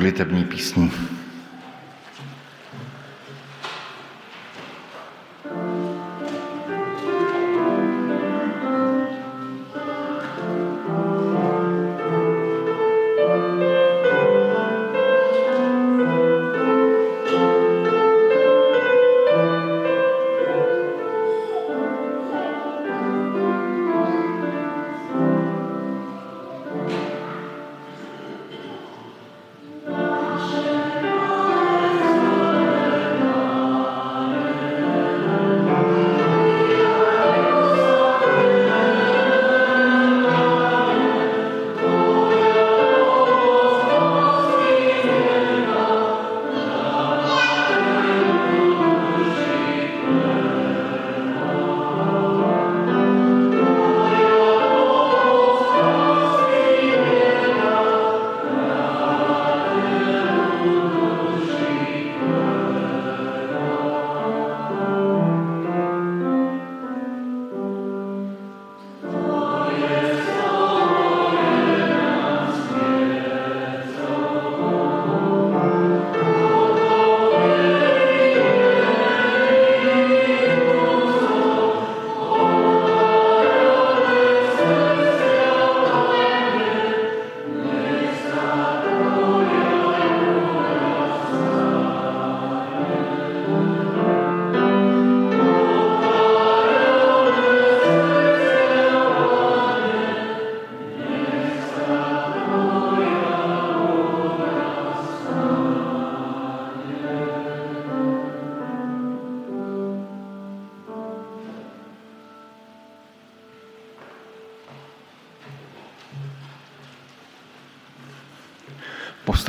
modlitební písní.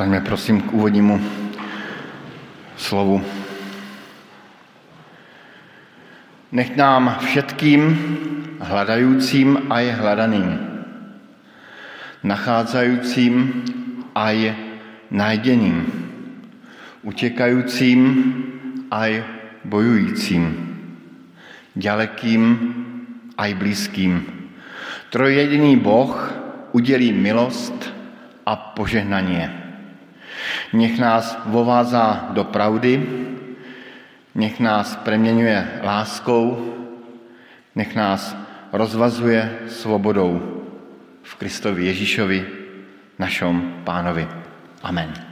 Povstaňme prosím k úvodnímu slovu. Nech nám všetkým hledajícím a je hledaným, nacházajícím a je najdeným, utěkajícím a je bojujícím, dalekým a i blízkým. Trojjediný Boh udělí milost a požehnaně. Nech nás vovázá do pravdy, nech nás preměňuje láskou, nech nás rozvazuje svobodou v Kristovi Ježíšovi, našom pánovi. Amen.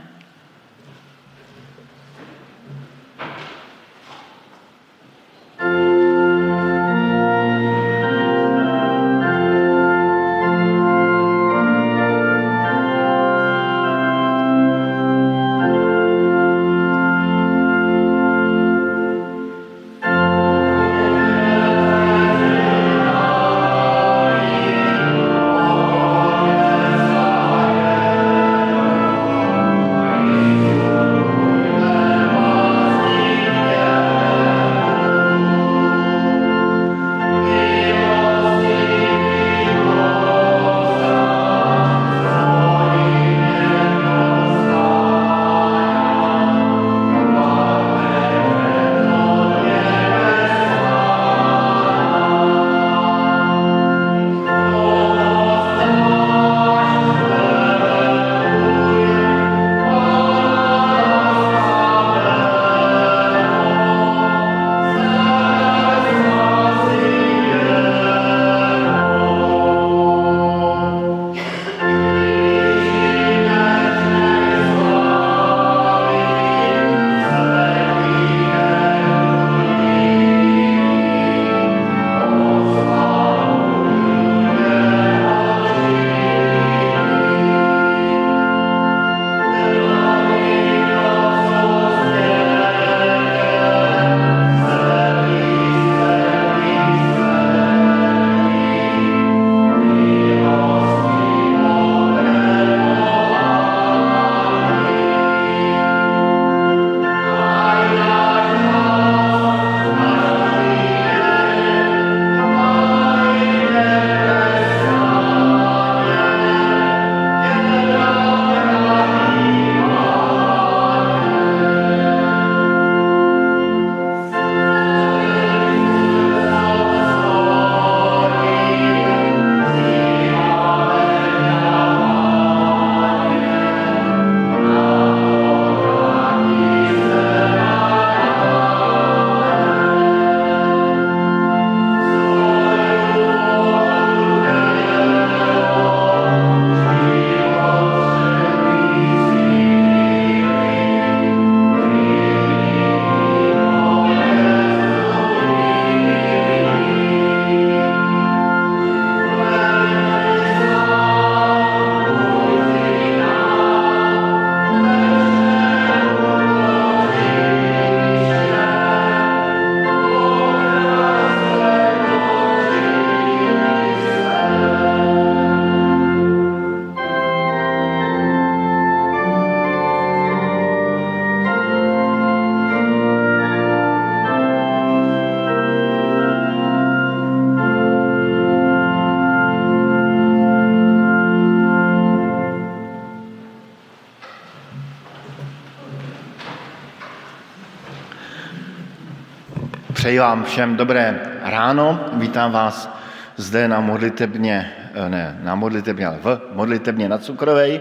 Vám všem dobré ráno. Vítám vás zde na modlitebně, ne na modlitebně, ale v modlitebně na Cukrovej.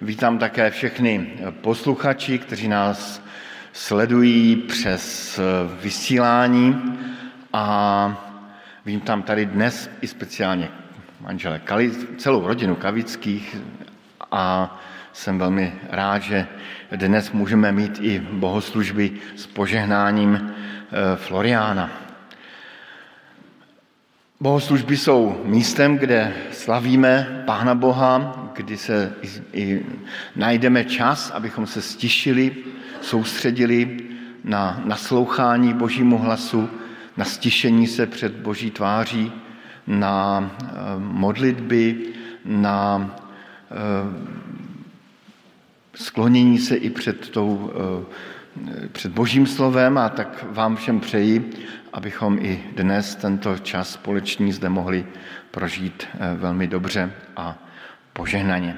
Vítám také všechny posluchači, kteří nás sledují přes vysílání a vítám tady dnes i speciálně manžele Kali, celou rodinu Kavických a jsem velmi rád, že dnes můžeme mít i bohoslužby s požehnáním Eh, Floriána. Bohoslužby jsou místem, kde slavíme Pána Boha, kdy se i, i najdeme čas, abychom se stišili, soustředili na naslouchání Božímu hlasu, na stišení se před Boží tváří, na eh, modlitby, na eh, sklonění se i před tou před Božím slovem a tak vám všem přeji, abychom i dnes tento čas společný zde mohli prožít eh, velmi dobře a požehnaně.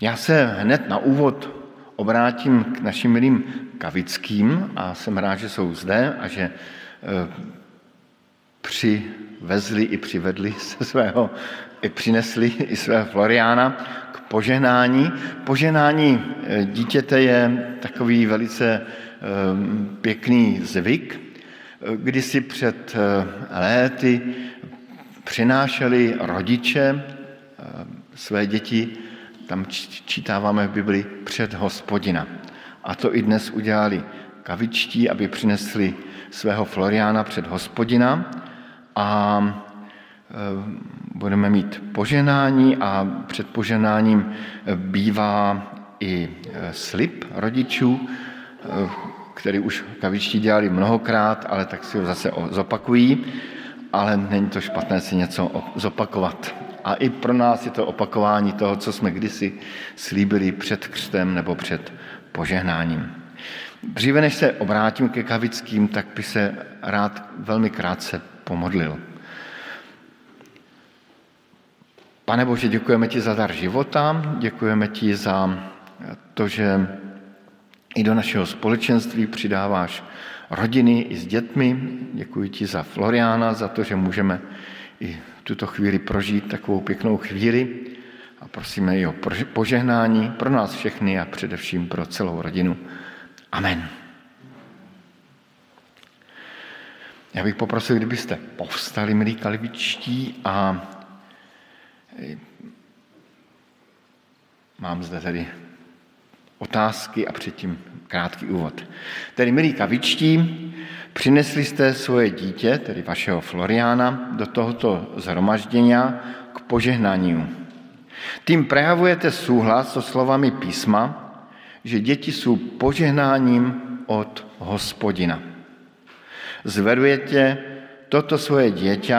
Já se hned na úvod obrátím k našim milým kavickým a jsem rád, že jsou zde a že eh, přivezli i přivedli se svého, i přinesli i svého Floriána požehnání. Požehnání eh, dítěte je takový velice eh, pěkný zvyk. Eh, Když si před léty přinášeli rodiče své děti, tam čítáváme v Bibli, před hospodina. A to i dnes udělali kavičtí, aby přinesli svého Floriána před hospodina a budeme mít poženání a před poženáním bývá i e, slib rodičů, který už kavičtí dělali mnohokrát, ale tak si ho zase zopakují, ale není to špatné si něco zopakovat. A i pro nás je to opakování toho, co jsme kdysi slíbili před křtem nebo před požehnáním. Dříve než se obrátím ke kavickým, tak by se rád velmi krátce pomodlil. Pane Bože, děkujeme ti za dar života, děkujeme ti za to, že i do našeho společenství přidáváš rodiny i s dětmi. Děkuji ti za Floriána, za to, že můžeme i tuto chvíli prožít takovou pěknou chvíli a prosíme i o požehnání pro nás všechny a především pro celou rodinu. Amen. Já bych poprosil, kdybyste povstali, milí kalvičtí, a Mám zde tedy otázky a předtím krátký úvod. Tedy, milí kavičtí, přinesli jste svoje dítě, tedy vašeho Floriána, do tohoto zhromaždění k požehnání. Tím prejavujete souhlas so slovami písma, že děti jsou požehnáním od hospodina. Zvedujete toto svoje dieťa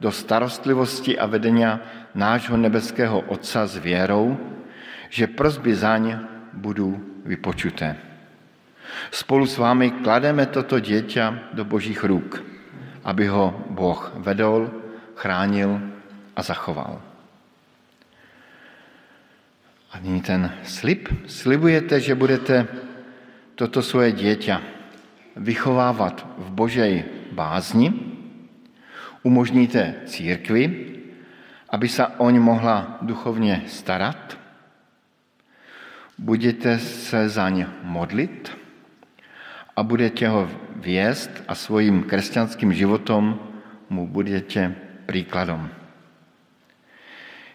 do starostlivosti a vedenia nášho nebeského Otca s věrou, že prosby zaň budou vypočuté. Spolu s vámi klademe toto dieťa do božích ruk, aby ho Boh vedol, chránil a zachoval. A nyní ten slib. Slibujete, že budete toto svoje dieťa vychovávat v Božej bázni, umožníte církvi, aby se oň mohla duchovně starat, budete se za ně modlit a budete ho věst a svým křesťanským životom mu budete příkladom.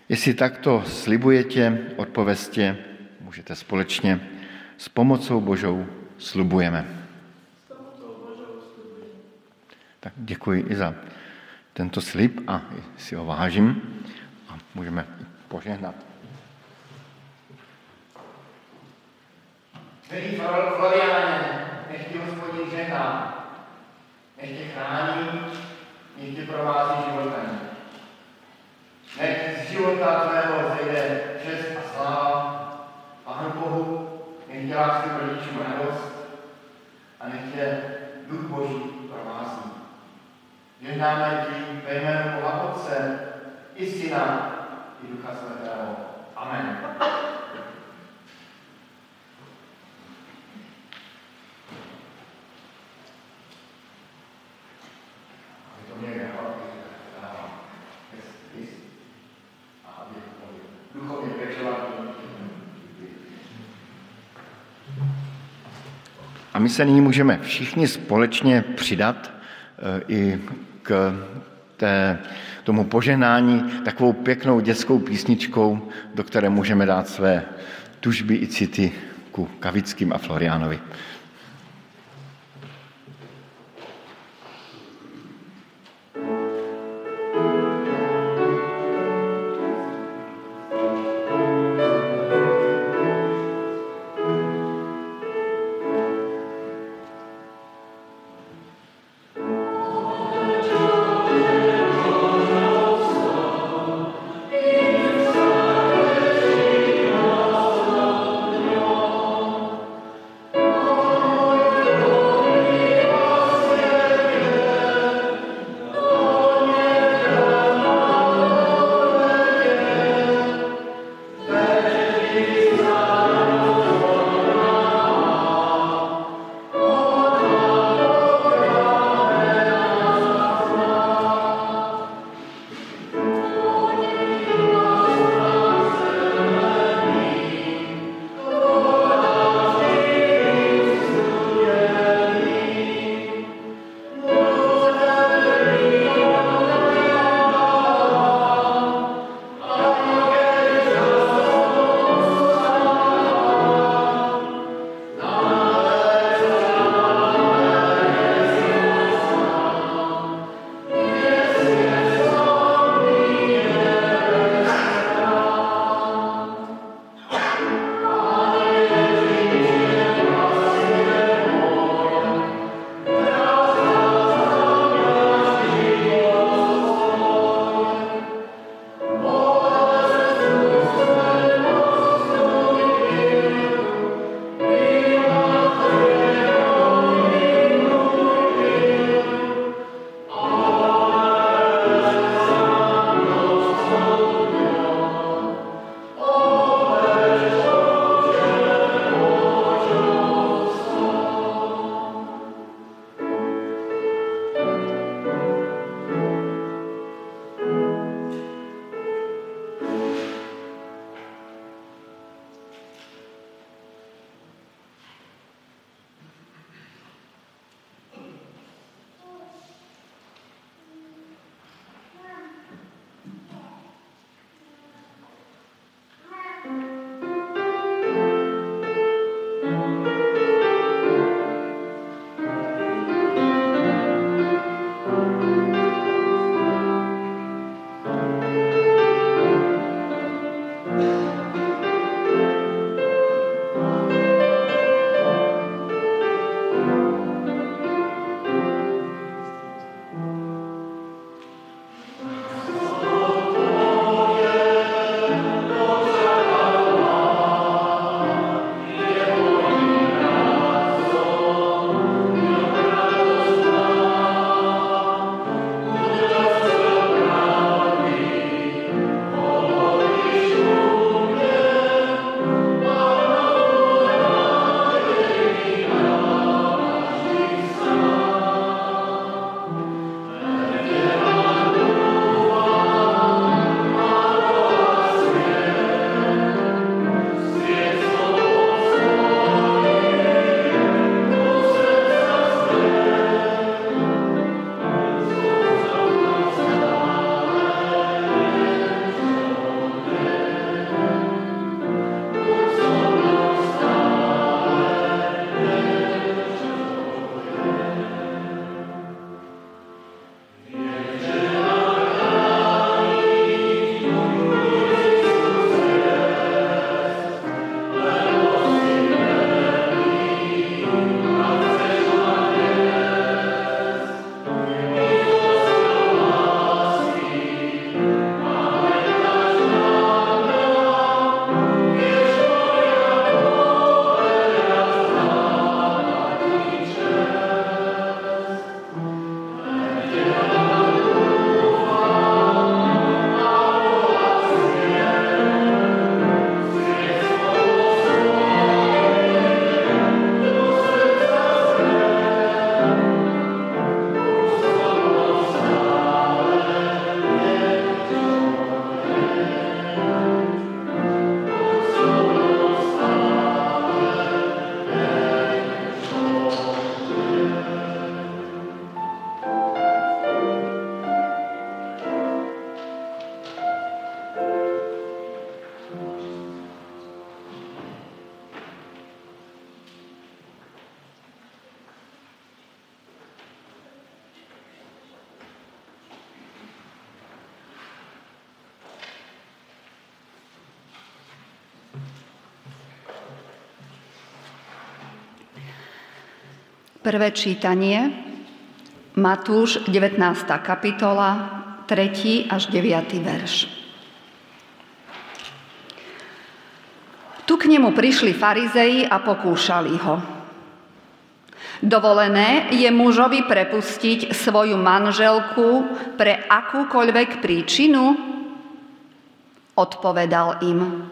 Jestli takto slibujete, odpověstě, můžete společně s pomocou Božou slibujeme. Tak děkuji i za tento slib a si ho vážím a můžeme požehnat. Milí Floriáne, nech ti hospodin žehná, nech tě chrání, nech tě provází životem. Nech z života tvého zejde čest a sláva, Pánu Bohu, nech dělá svým rodičům radost a nech tě Duch Boží. Jednáme ti ve jménu Boha Otce, i Syna, i Ducha Svatého. Amen. A my se nyní můžeme všichni společně přidat eh, i k té, tomu poženání takovou pěknou dětskou písničkou, do které můžeme dát své tužby i city ku Kavickým a Floriánovi. Prvé čítanie, Matúš 19. kapitola, 3. až 9. verš. Tu k nemu prišli farizei a pokúšali ho. Dovolené je mužovi prepustiť svoju manželku pre akúkoľvek príčinu? Odpovedal im.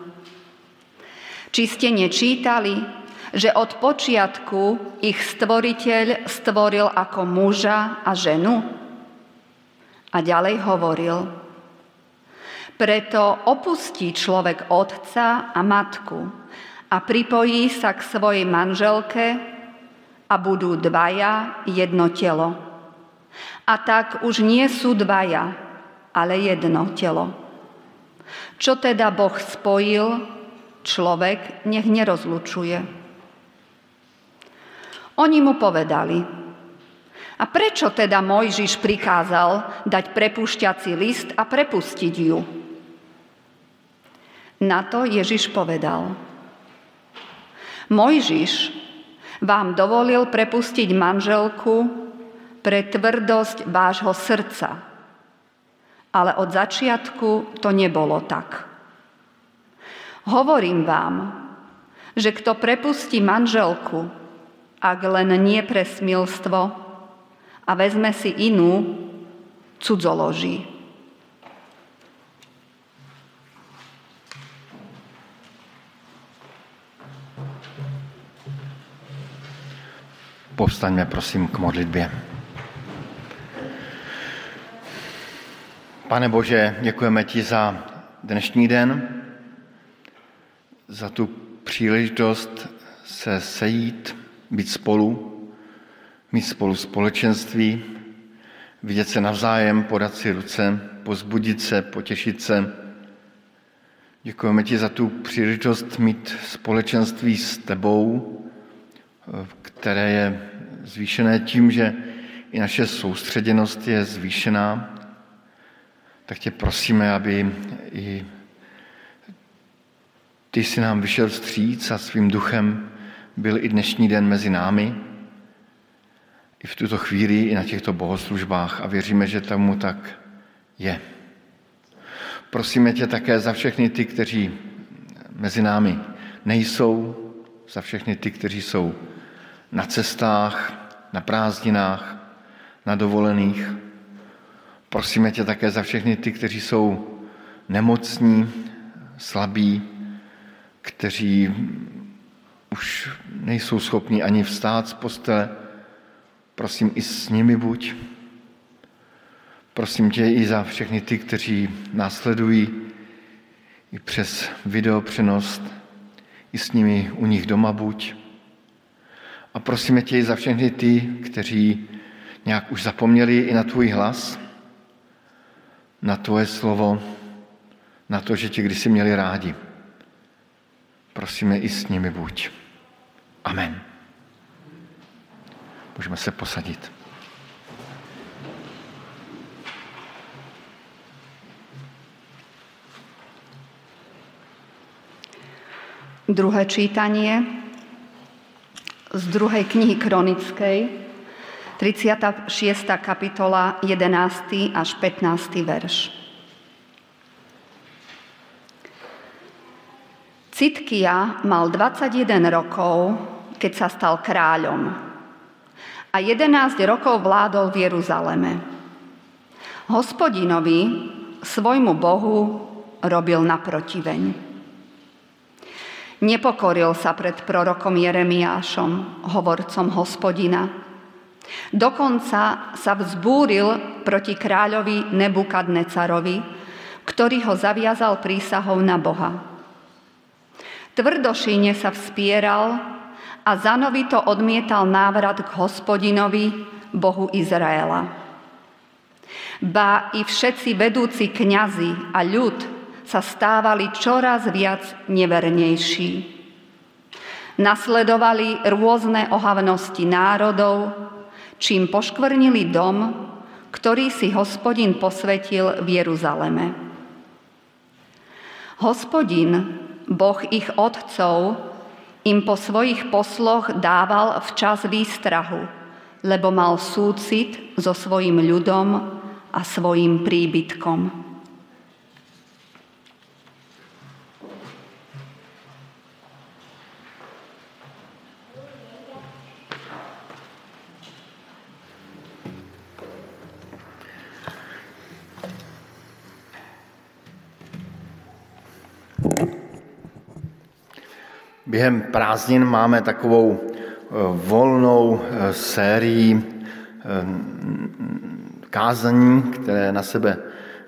Či ste nečítali, že od počiatku ich stvoriteľ stvoril ako muža a ženu? A ďalej hovoril, preto opustí človek otca a matku a pripojí sa k svojej manželke a budú dvaja jedno telo. A tak už nie sú dvaja, ale jedno telo. Čo teda Boh spojil, človek nech nerozlučuje. Oni mu povedali, a prečo teda Mojžiš prikázal dať prepušťací list a prepustiť ju? Na to Ježiš povedal, Mojžiš vám dovolil prepustiť manželku pre tvrdosť vášho srdca, ale od začiatku to nebolo tak. Hovorím vám, že kto prepustí manželku ak len nie pre smilstvo a vezme si inú, cudzoloží. Povstaňme prosím k modlitbě. Pane Bože, děkujeme ti za dnešní den, za tu příležitost se sejít být spolu, mít spolu společenství, vidět se navzájem, podat si ruce, pozbudit se, potěšit se. Děkujeme ti za tu příležitost mít společenství s tebou, které je zvýšené tím, že i naše soustředěnost je zvýšená, tak tě prosíme, aby i ty si nám vyšel vstříc a svým duchem byl i dnešní den mezi námi, i v tuto chvíli, i na těchto bohoslužbách a věříme, že tomu tak je. Prosíme tě také za všechny ty, kteří mezi námi nejsou, za všechny ty, kteří jsou na cestách, na prázdninách, na dovolených. Prosíme tě také za všechny ty, kteří jsou nemocní, slabí, kteří už nejsou schopni ani vstát z postele, prosím i s nimi buď. Prosím tě i za všechny ty, kteří následují i přes videopřenost, i s nimi u nich doma buď. A prosíme tě i za všechny ty, kteří nějak už zapomněli i na tvůj hlas, na tvoje slovo, na to, že tě kdysi měli rádi. Prosíme i s nimi buď. Amen. Můžeme se posadit. Druhé čítanie z druhej knihy Kronickej, 36. kapitola, 11. až 15. verš. Citkia mal 21 rokov, keď sa stal kráľom a 11 rokov vládol v Jeruzaleme. Hospodinovi, svojmu Bohu, robil naprotiveň. Nepokoril sa pred prorokom Jeremiášom, hovorcom hospodina. Dokonca sa vzbúril proti kráľovi Nebukadnecarovi, ktorý ho zaviazal prísahou na Boha. Tvrdošine sa vspieral a zanovito odmietal návrat k hospodinovi, Bohu Izraela. Ba i všetci vedúci kňazi a ľud sa stávali čoraz viac nevernejší. Nasledovali rôzne ohavnosti národov, čím poškvrnili dom, ktorý si hospodin posvetil v Jeruzaleme. Hospodin Boh ich otcov im po svojich posloch dával včas výstrahu lebo mal súcit so svojim ľudom a svojim príbytkom. Během prázdnin máme takovou eh, volnou eh, sérii eh, kázaní, které na sebe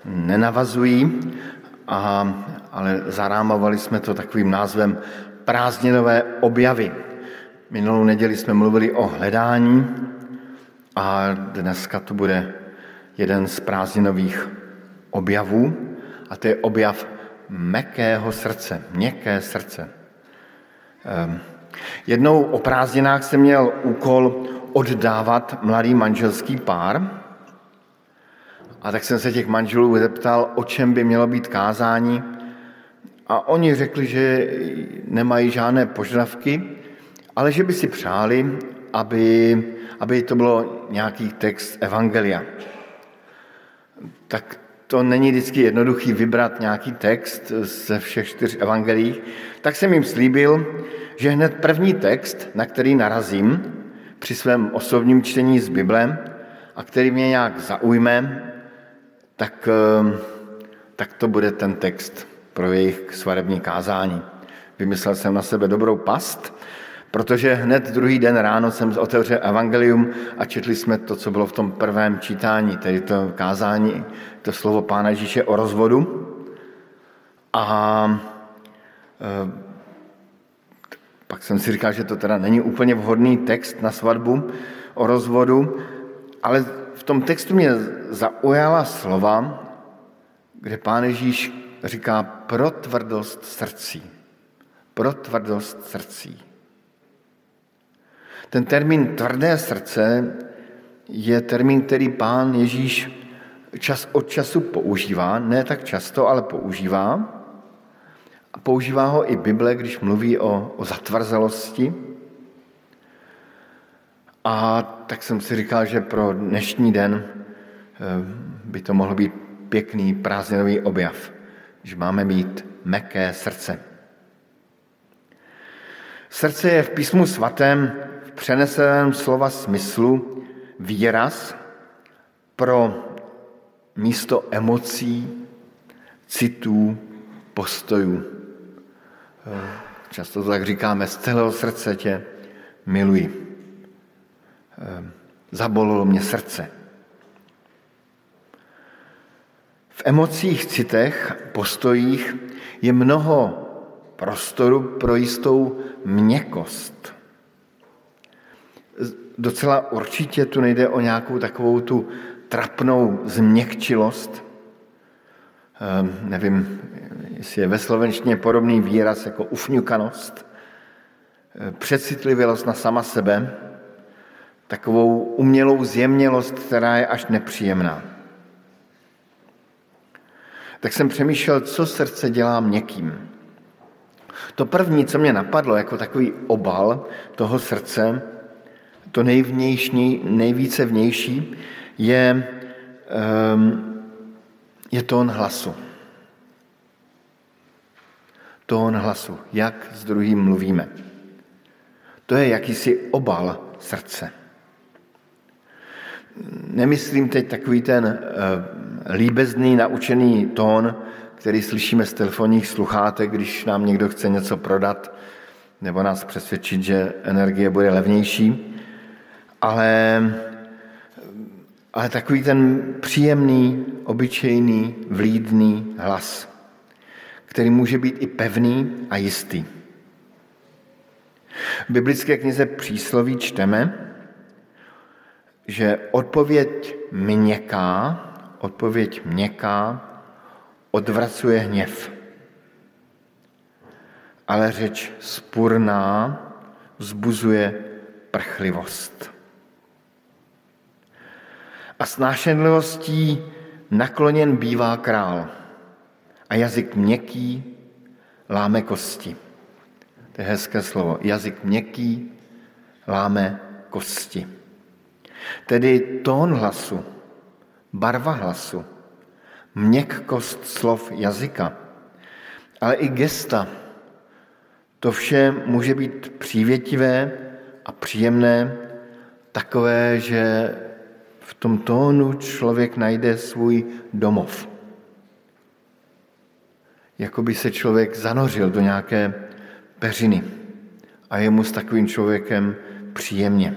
nenavazují, a, ale zarámovali jsme to takovým názvem prázdninové objavy. Minulou neděli jsme mluvili o hledání a dneska to bude jeden z prázdninových objavů a to je objav mekého srdce, měkké srdce. Ehm, jednou o prázdninách jsem měl úkol oddávat mladý manželský pár a tak jsem se těch manželů zeptal, o čem by mělo být kázání a oni řekli, že nemají žádné požadavky, ale že by si přáli, aby, aby to bylo nějaký text Evangelia. Tak to není vždycky jednoduchý vybrat nějaký text ze všech čtyř evangelií, tak jsem jim slíbil, že hned první text, na který narazím při svém osobním čtení z Bible a který mě nějak zaujme, tak, ehm, tak to bude ten text pro jejich svarební kázání. Vymyslel jsem na sebe dobrou past, protože hned druhý den ráno jsem otevřel evangelium a četli jsme to, co bylo v tom prvém čítání, tedy to kázání, to slovo Pána Ježíše o rozvodu. A ehm, pak jsem si říkal, že to teda není úplně vhodný text na svatbu o rozvodu, ale v tom textu mě zaujala slova, kde pán Ježíš říká pro tvrdost srdcí. Pro tvrdost srdcí. Ten termín tvrdé srdce je termín, který pán Ježíš čas od času používá, ne tak často, ale používá. A používá ho i Bible, když mluví o, o zatvrzelosti. A tak jsem si říkal, že pro dnešní den eh, by to mohl být pěkný prázdninový objav, že máme mít meké srdce. Srdce je v písmu svatém přeneseném slova smyslu výraz pro místo emocí, citů, postojů. Často to tak říkáme, z celého srdce tě miluji. Zabolilo mě srdce. V emocích, citech, postojích je mnoho prostoru pro jistou měkost. Docela určitě tu nejde o nějakou takovou tu trapnou změkčilost. Ehm, nevím, jestli je ve slovenštině podobný výraz jako ufňukanost, ehm, přecitlivělost na sama sebe, takovou umělou zjemnělost, která je až nepříjemná. Tak jsem přemýšlel, co srdce dělá měkkým. To první, co mě napadlo jako takový obal toho srdce, to nejvnější, nejvíce vnější, je, um, je tón hlasu. Tón hlasu, jak s druhým mluvíme. To je jakýsi obal srdce. Nemyslím teď takový ten uh, líbezný, naučený tón, který slyšíme z telefonních sluchátek, když nám někdo chce něco prodat nebo nás přesvědčit, že energie bude levnější, ale, ale takový ten příjemný, obyčejný, vlídný hlas, který může být i pevný a jistý. V biblické knize Přísloví čteme, že odpověď měkká, odpověď měkká odvracuje hněv. Ale řeč spurná vzbuzuje prchlivost. A snášenlivostí nakloněn bývá král a jazyk měkký láme kosti. To je hezké slovo. Jazyk měkký láme kosti. Tedy tón hlasu, barva hlasu, měkkost slov jazyka, ale i gesta. To vše může být přívětivé a příjemné, takové, že v tom tónu člověk najde svůj domov. Jako by se člověk zanořil do nějaké peřiny a je mu s takovým člověkem příjemně.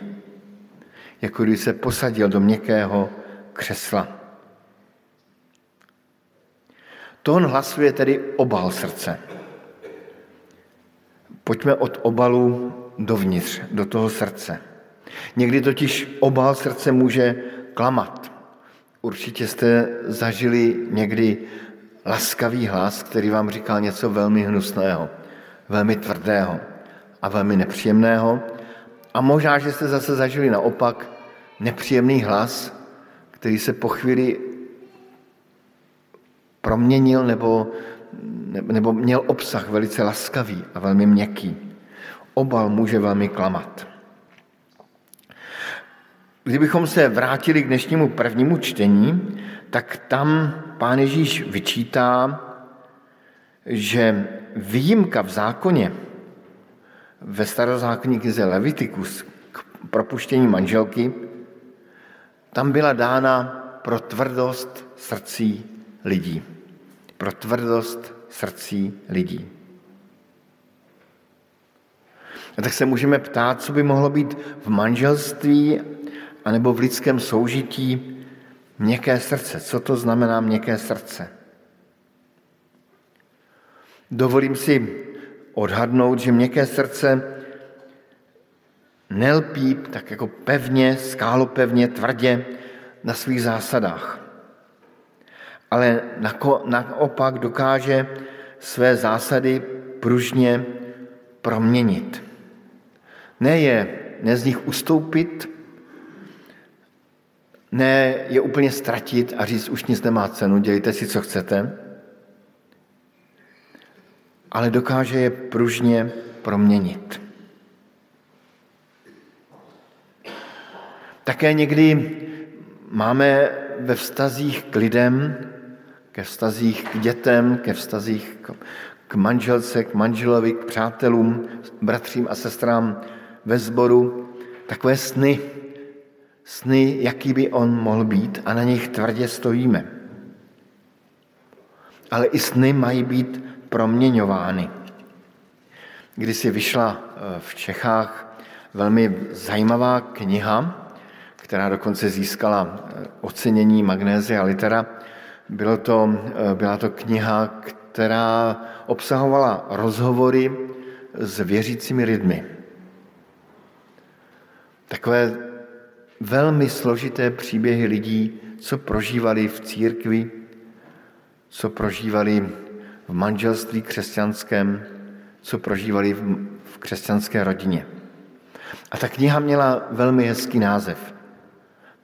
Jako by se posadil do měkkého křesla. Tón hlasu je tedy obal srdce. Pojďme od obalu dovnitř, do toho srdce. Někdy totiž obal srdce může klamat. Určitě jste zažili někdy laskavý hlas, který vám říkal něco velmi hnusného, velmi tvrdého a velmi nepříjemného. A možná, že jste zase zažili naopak nepříjemný hlas, který se po chvíli proměnil nebo, nebo měl obsah velice laskavý a velmi měkký. Obal může velmi klamat. Kdybychom se vrátili k dnešnímu prvnímu čtení, tak tam pán Ježíš vyčítá, že výjimka v zákoně ve starozákonní knize Levitikus k propuštění manželky, tam byla dána pro tvrdost srdcí lidí. Pro tvrdost srdcí lidí. A tak se můžeme ptát, co by mohlo být v manželství anebo v lidském soužití měkké srdce. Co to znamená měkké srdce? Dovolím si odhadnout, že měkké srdce nelpí tak jako pevně, skálopevně, tvrdě na svých zásadách. Ale naopak dokáže své zásady pružně proměnit. Ne, je, ne z nich ustoupit, ne je úplně ztratit a říct, už nic nemá cenu, dělejte si, co chcete, ale dokáže je pružně proměnit. Také někdy máme ve vztazích k lidem, ke vztazích k dětem, ke vztazích k manželce, k manželovi, k přátelům, bratřím a sestrám ve sboru, takové sny, sny, jaký by on mohl být a na nich tvrdě stojíme. Ale i sny mají být proměňovány. Když si vyšla eh, v Čechách velmi zajímavá kniha, která dokonce získala eh, ocenění Magnézia litera. Bylo to, eh, byla to kniha, která obsahovala rozhovory s věřícími lidmi. Takové velmi složité příběhy lidí, co prožívali v církvi, co prožívali v manželství křesťanském, co prožívali v křesťanské rodině. A ta kniha měla velmi hezký název.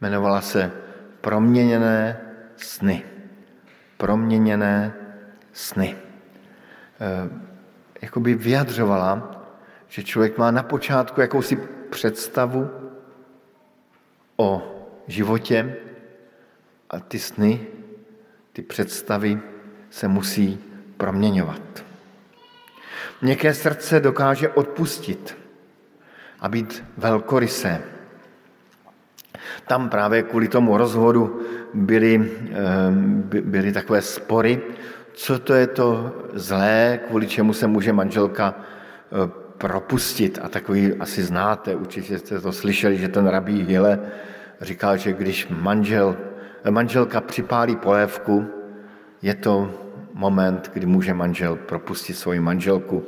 Jmenovala se Proměněné sny. Proměněné sny. E, jakoby vyjadřovala, že člověk má na počátku jakousi představu o životě a ty sny, ty představy se musí proměňovat. Měkké srdce dokáže odpustit a být velkorysé. Tam právě kvůli tomu rozhodu byly, eh, byly takové spory, co to je to zlé, kvůli čemu se může manželka eh, propustit. A takový asi znáte, určitě jste to slyšeli, že ten rabí Hille říkal, že když manžel, manželka připálí polévku, je to moment, kdy může manžel propustit svoji manželku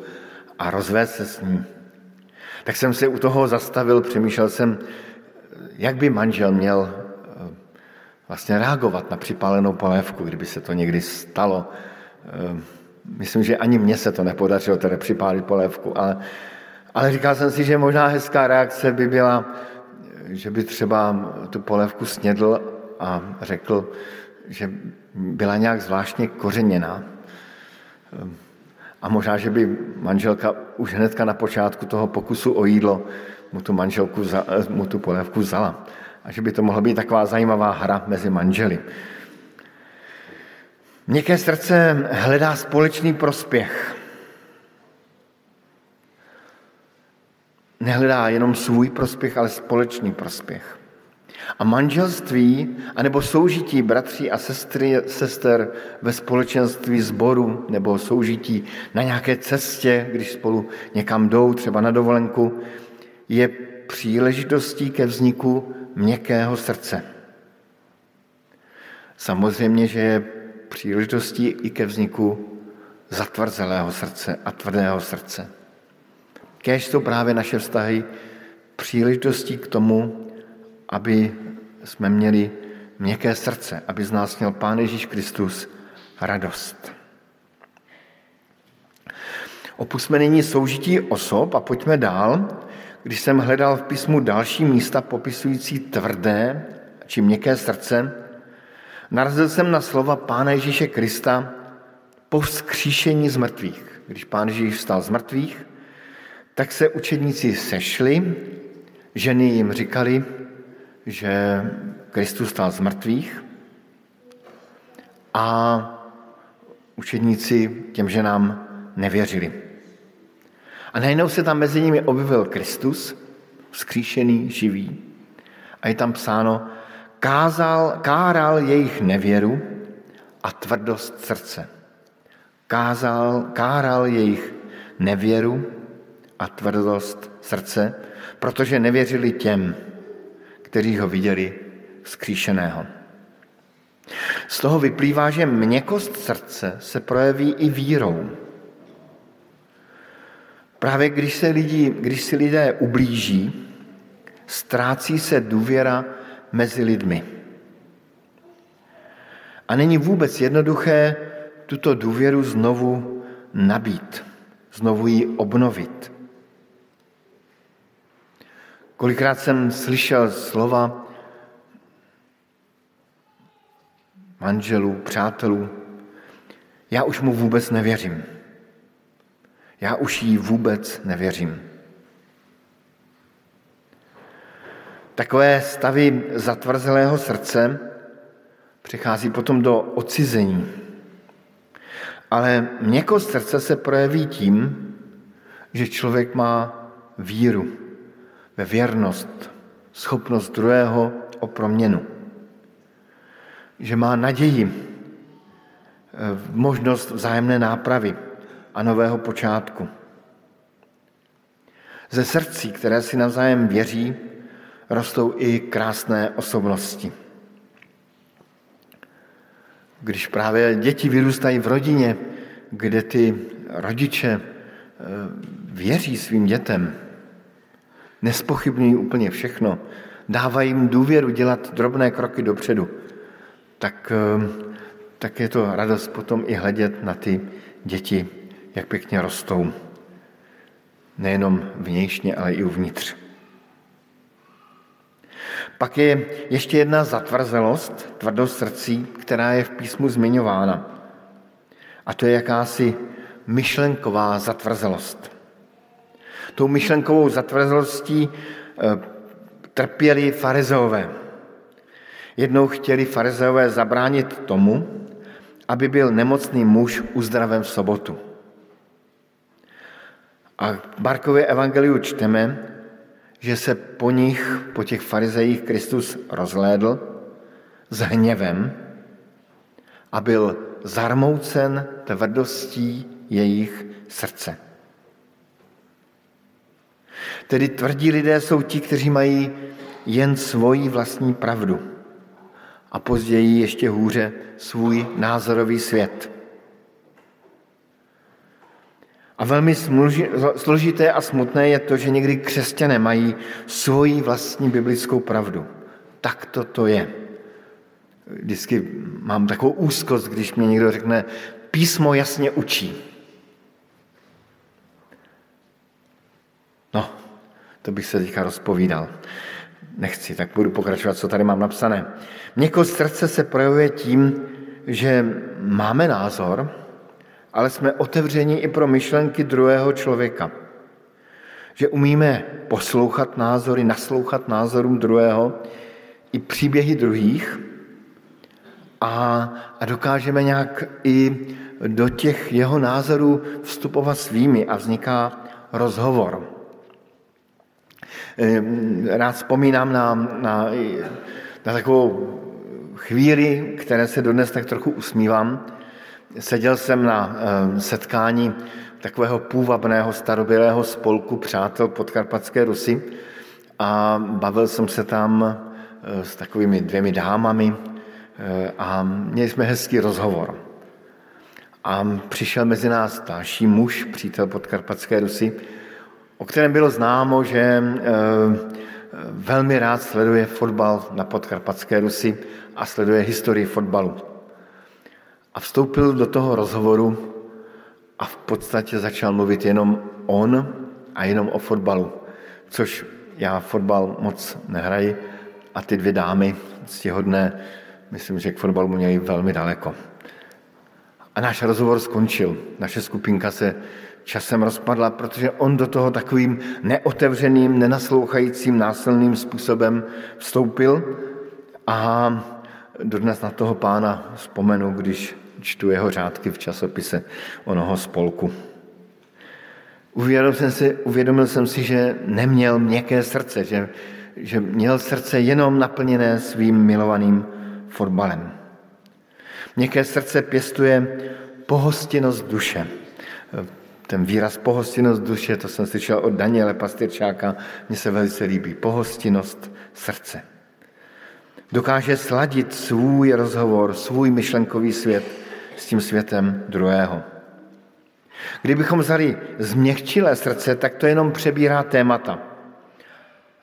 a rozvést se s ní. Tak jsem se u toho zastavil, přemýšlel jsem, jak by manžel měl eh, vlastně reagovat na připálenou polévku, kdyby se to někdy stalo. Myslím, že ani mně se to nepodařilo tedy připálit polévku, ale, ale říkal jsem si, že možná hezká reakce by byla, že by třeba tu polévku snědl a řekl, že byla nějak zvláštně kořeněná. A možná, že by manželka už hnedka na počátku toho pokusu o jídlo mu tu manželku, mu tu polévku vzala. a že by to mohla být taková zajímavá hra mezi manželi. Měkké srdce hledá společný prospěch. Nehledá jenom svůj prospěch, ale společný prospěch. A manželství, anebo soužití bratří a sestry, sester ve společenství sboru, nebo soužití na nějaké cestě, když spolu někam jdou, třeba na dovolenku, je příležitostí ke vzniku měkkého srdce. Samozřejmě, že je příležitostí i ke vzniku zatvrzelého srdce a tvrdého srdce. Kéž jsou právě naše vztahy příležitostí k tomu, aby jsme měli měkké srdce, aby z nás měl Pán Ježíš Kristus radost. Opusme nyní soužití osob a pojďme dál. Když jsem hledal v písmu další místa popisující tvrdé či měkké srdce, narazil jsem na slova Pána Ježíše Krista po vzkříšení z mrtvých. Když Pán Ježíš vstal z mrtvých, tak se učedníci sešli, ženy jim říkali, že Kristus stal z mrtvých a učedníci těm ženám nevěřili. A najednou se tam mezi nimi objevil Kristus, vzkříšený, živý. A je tam psáno, kázal, káral jejich nevěru a tvrdost srdce. Kázal, káral jejich nevěru a tvrdost srdce, protože nevěřili těm, kteří ho viděli vzkříšeného. Z toho vyplývá, že měkost srdce se projeví i vírou. Právě když, se lidi, když si lidé ublíží, ztrácí se důvěra mezi lidmi. A není vůbec jednoduché tuto důvěru znovu nabít, znovu ji obnovit. Kolikrát jsem slyšel slova manželů, přátelů, já už mu vůbec nevěřím. Já už jí vůbec nevěřím. Takové stavy zatvrzelého srdce přichází potom do odcizení. Ale měkost srdce se projeví tím, že člověk má víru ve věrnost, schopnost druhého o proměnu. Že má naději, v možnost vzájemné nápravy, a nového počátku. Ze srdcí, které si navzájem věří, rostou i krásné osobnosti. Když právě děti vyrůstají v rodině, kde ty rodiče eh, věří svým dětem, nespochybňují úplně všechno, dávají jim důvěru dělat drobné kroky dopředu, tak, eh, tak je to radost potom i hledět na ty děti jak pěkně rostou. Nejenom vnějšně, ale i uvnitř. Pak je ještě jedna zatvrzelost, tvrdost srdcí, která je v písmu zmiňována. A to je jakási myšlenková zatvrzelost. Tou myšlenkovou zatvrzelostí eh, trpěli farizeové. Jednou chtěli farizeové zabránit tomu, aby byl nemocný muž uzdraven v sobotu. A v Markově evangeliu čteme, že se po nich, po těch farizejích, Kristus rozhlédl s hněvem a byl zarmoucen tvrdostí jejich srdce. Tedy tvrdí lidé jsou ti, kteří mají jen svoji vlastní pravdu a později ještě hůře svůj názorový svět. A velmi složité a smutné je to, že někdy křesťané mají svoji vlastní biblickou pravdu. Tak to to je. Vždycky mám takovou úzkost, když mě někdo řekne, písmo jasně učí. No, to bych se teďka rozpovídal. Nechci, tak budu pokračovat, co tady mám napsané. Měkost srdce se projevuje tím, že máme názor, ale jsme otevřeni i pro myšlenky druhého člověka. Že umíme poslouchat názory, naslouchat názorům druhého, i příběhy druhých a, a dokážeme nějak i do těch jeho názorů vstupovat svými a vzniká rozhovor. Ehm, rád vzpomínám na, na, na takovou chvíli, které se dodnes tak trochu usmívám. Seděl jsem na ehm, setkání takového půvabného starobylého spolku přátel podkarpatské Rusy a bavil jsem se tam eh, s takovými dvěmi dámami eh, a měli jsme hezký rozhovor. A přišel mezi nás další muž, přítel podkarpatské Rusy, o kterém bylo známo, že eh, velmi rád sleduje fotbal na podkarpatské Rusy a sleduje historii fotbalu. A vstoupil do toho rozhovoru a v podstatě začal mluvit jenom on a jenom o fotbalu, což já fotbal moc nehraji a ty dvě dámy ctihodné, myslím, že k fotbalu měli velmi daleko. A náš rozhovor skončil. Naše skupinka se časem rozpadla, protože on do toho takovým neotevřeným, nenaslouchajícím, násilným způsobem vstoupil a dodnes na toho pána vzpomenu, když čtu jeho řádky v časopise onoho spolku. Uvědomil jsem si, uvědomil jsem si že neměl měkké srdce, že, že měl srdce jenom naplněné svým milovaným fotbalem. Měkké srdce pěstuje pohostinnost duše. Ten výraz pohostinnost duše, to jsem slyšel od Daniele Pastyrčáka, mně se velice líbí. Pohostinnost srdce. Dokáže sladit svůj rozhovor, svůj myšlenkový svět s tím světem druhého. Kdybychom vzali změkčilé srdce, tak to jenom přebírá témata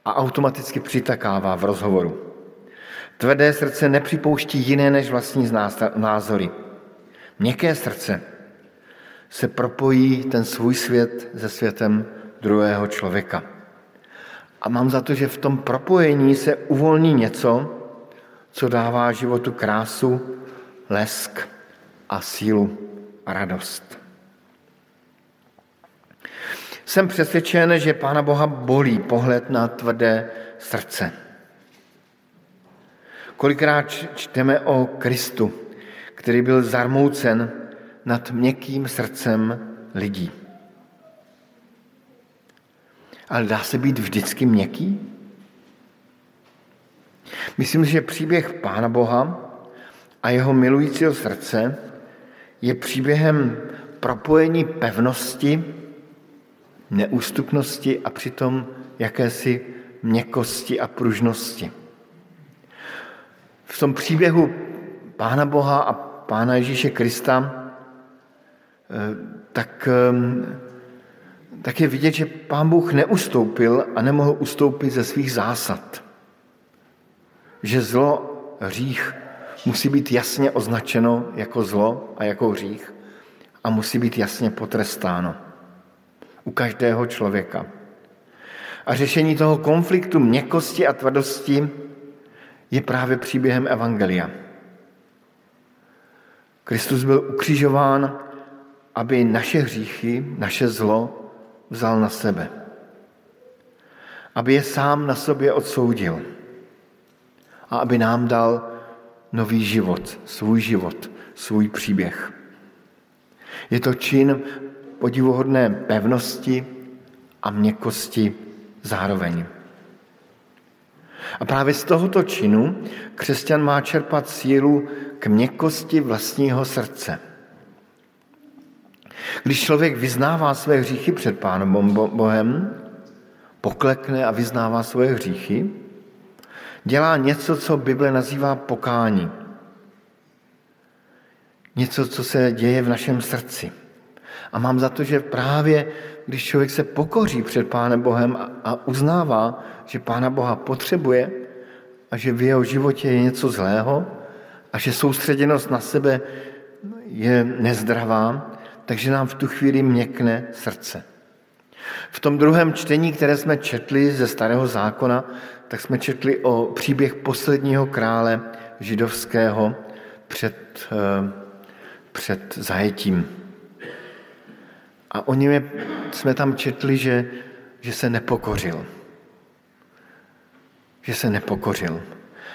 a automaticky přitakává v rozhovoru. Tvrdé srdce nepřipouští jiné než vlastní názory. Měkké srdce se propojí ten svůj svět se světem druhého člověka. A mám za to, že v tom propojení se uvolní něco, co dává životu krásu, lesk a sílu a radost. Jsem přesvědčen, že Pána Boha bolí pohled na tvrdé srdce. Kolikrát čteme o Kristu, který byl zarmoucen nad měkkým srdcem lidí. Ale dá se být vždycky měkký? Myslím, že příběh Pána Boha a jeho milujícího srdce je příběhem propojení pevnosti, neústupnosti a přitom jakési měkkosti a pružnosti. V tom příběhu Pána Boha a Pána Ježíše Krista eh, tak, eh, tak je vidět, že Pán Bůh neustoupil a nemohl ustoupit ze svých zásad. Že zlo, hřích musí být jasně označeno jako zlo a jako hřích a musí být jasně potrestáno u každého člověka. A řešení toho konfliktu měkkosti a tvrdosti je právě příběhem Evangelia. Kristus byl ukřižován, aby naše hříchy, naše zlo vzal na sebe. Aby je sám na sobě odsoudil. A aby nám dal nový život, svůj život, svůj příběh. Je to čin podivuhodné pevnosti a měkkosti zároveň. A právě z tohoto činu křesťan má čerpat sílu k měkkosti vlastního srdce. Když člověk vyznává své hříchy před Pánem Bohem, poklekne a vyznává svoje hříchy, dělá něco, co Bible nazývá pokání. Něco, co se děje v našem srdci. A mám za to, že právě když člověk se pokoří před Pánem Bohem a uznává, že Pána Boha potřebuje a že v jeho životě je něco zlého a že soustředěnost na sebe je nezdravá, takže nám v tu chvíli měkne srdce. V tom druhém čtení, které jsme četli ze Starého zákona, tak jsme četli o příběh posledního krále židovského před, eh, před zajetím. A o něm jsme tam četli, že, že se nepokořil. Že se nepokořil.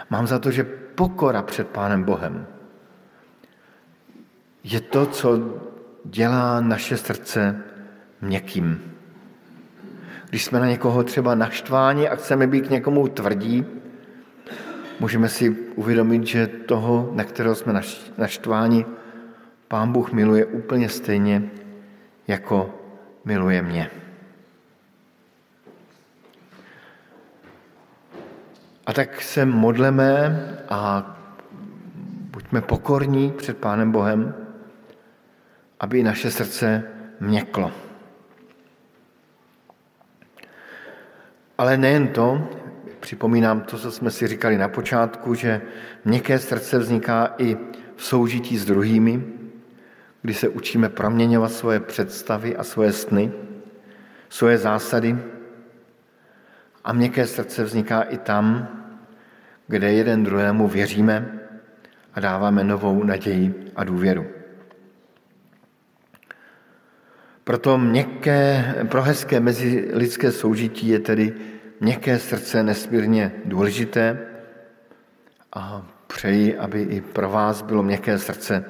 Mám za to, že pokora před Pánem Bohem je to, co dělá naše srdce měkkým. Když jsme na někoho třeba naštváni a chceme být k někomu tvrdí, můžeme si uvědomit, že toho, na kterého jsme naštváni, Pán Bůh miluje úplně stejně, jako miluje mě. A tak se modleme a buďme pokorní před Pánem Bohem, aby naše srdce měklo. Ale nejen to, připomínám to, co jsme si říkali na počátku, že měkké srdce vzniká i v soužití s druhými, kdy se učíme proměňovat svoje představy a svoje sny, svoje zásady. A měkké srdce vzniká i tam, kde jeden druhému věříme a dáváme novou naději a důvěru. Proto měkké, pro hezké mezilidské soužití je tedy měkké srdce nesmírně důležité a přeji, aby i pro vás bylo měkké srdce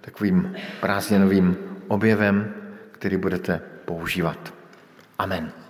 takovým prázdninovým objevem, který budete používat. Amen.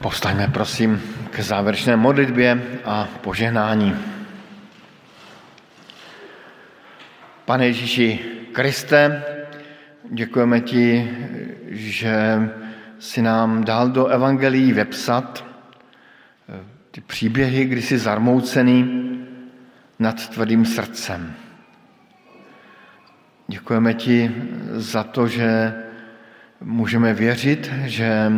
Povstaňme prosím k závěrečné modlitbě a požehnání. Pane Ježíši Kriste, děkujeme ti, že si nám dal do evangelií vepsat eh, ty příběhy, kdy jsi zarmoucený nad tvrdým srdcem. Děkujeme ti za to, že můžeme věřit, že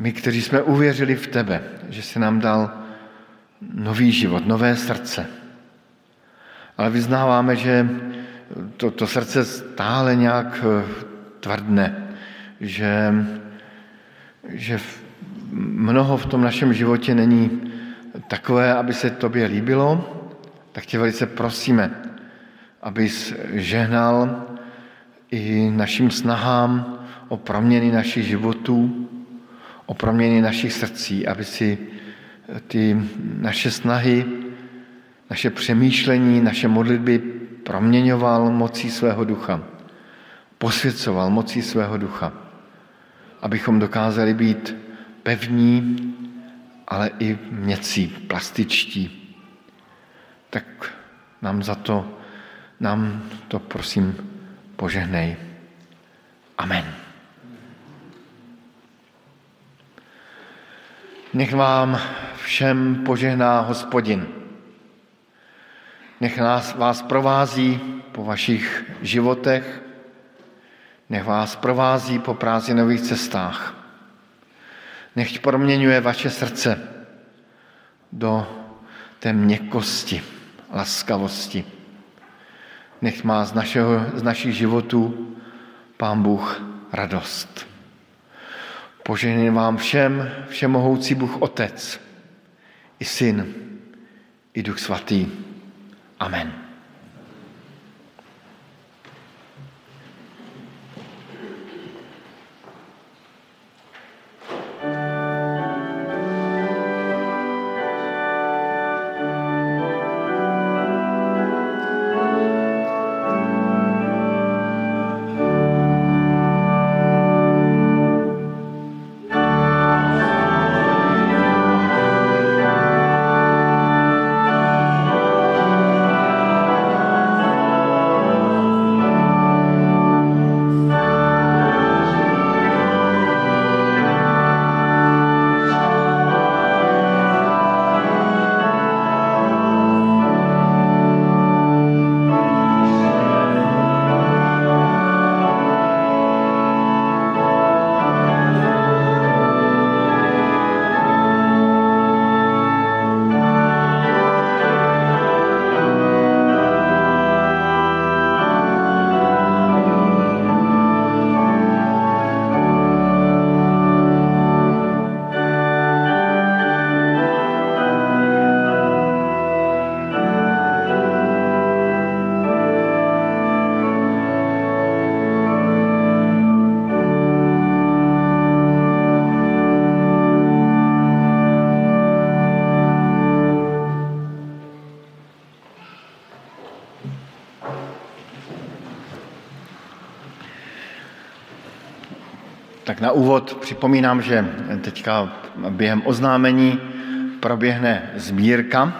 my, kteří jsme uvěřili v tebe, že jsi nám dal nový život, nové srdce. Ale vyznáváme, že to, to srdce stále nějak eh, tvrdne, že, že mnoho v tom našem životě není takové, aby se tobě líbilo, tak tě velice prosíme, abys žehnal i našim snahám o proměny našich životů, o proměny našich srdcí, aby si ty naše snahy, naše přemýšlení, naše modlitby proměňoval mocí svého ducha, posvěcoval mocí svého ducha, abychom dokázali být pevní, ale i měcí, plastičtí. Tak nám za to, nám to prosím požehnej. Amen. Nech vám všem požehná hospodin. Nech nás, vás provází po vašich životech, nech vás provází po prázdninových cestách. Nech proměňuje vaše srdce do té měkkosti, laskavosti. Nech má z, našeho, z našich životů Pán Bůh radost. Požehnej vám všem, všemohoucí Bůh Otec, i Syn, i Duch Svatý. Amen. Na úvod připomínám, že teďka během oznámení proběhne sbírka,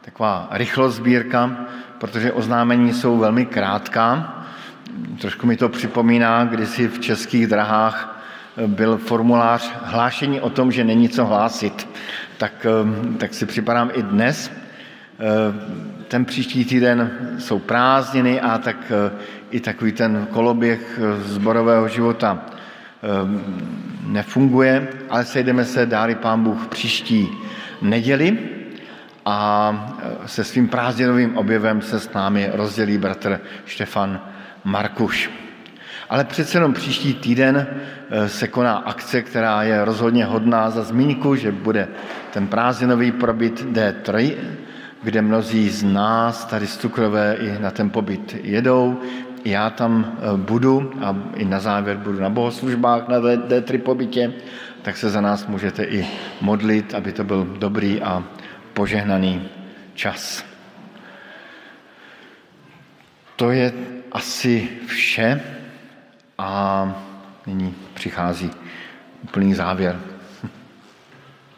taková rychlost sbírka, protože oznámení jsou velmi krátká. Trošku mi to připomíná, kdysi v českých drahách byl formulář hlášení o tom, že není co hlásit. Tak, tak si připadám i dnes. Ten příští týden jsou prázdniny a tak i takový ten koloběh zborového života nefunguje, ale sejdeme se, dáry pán Bůh, příští neděli a e, se svým prázdninovým objevem se s námi rozdělí bratr Štefan Markuš. Ale přece jenom příští týden e, se koná akce, která je rozhodně hodná za zmínku, že bude ten prázdninový probyt D3, kde mnozí z nás tady z Cukrové i na ten pobyt jedou já tam eh, budu a i na závěr budu na bohoslužbách na D3 pobytě, tak se za nás můžete i modlit, aby to byl dobrý a požehnaný čas. To je asi vše a nyní přichází úplný závěr.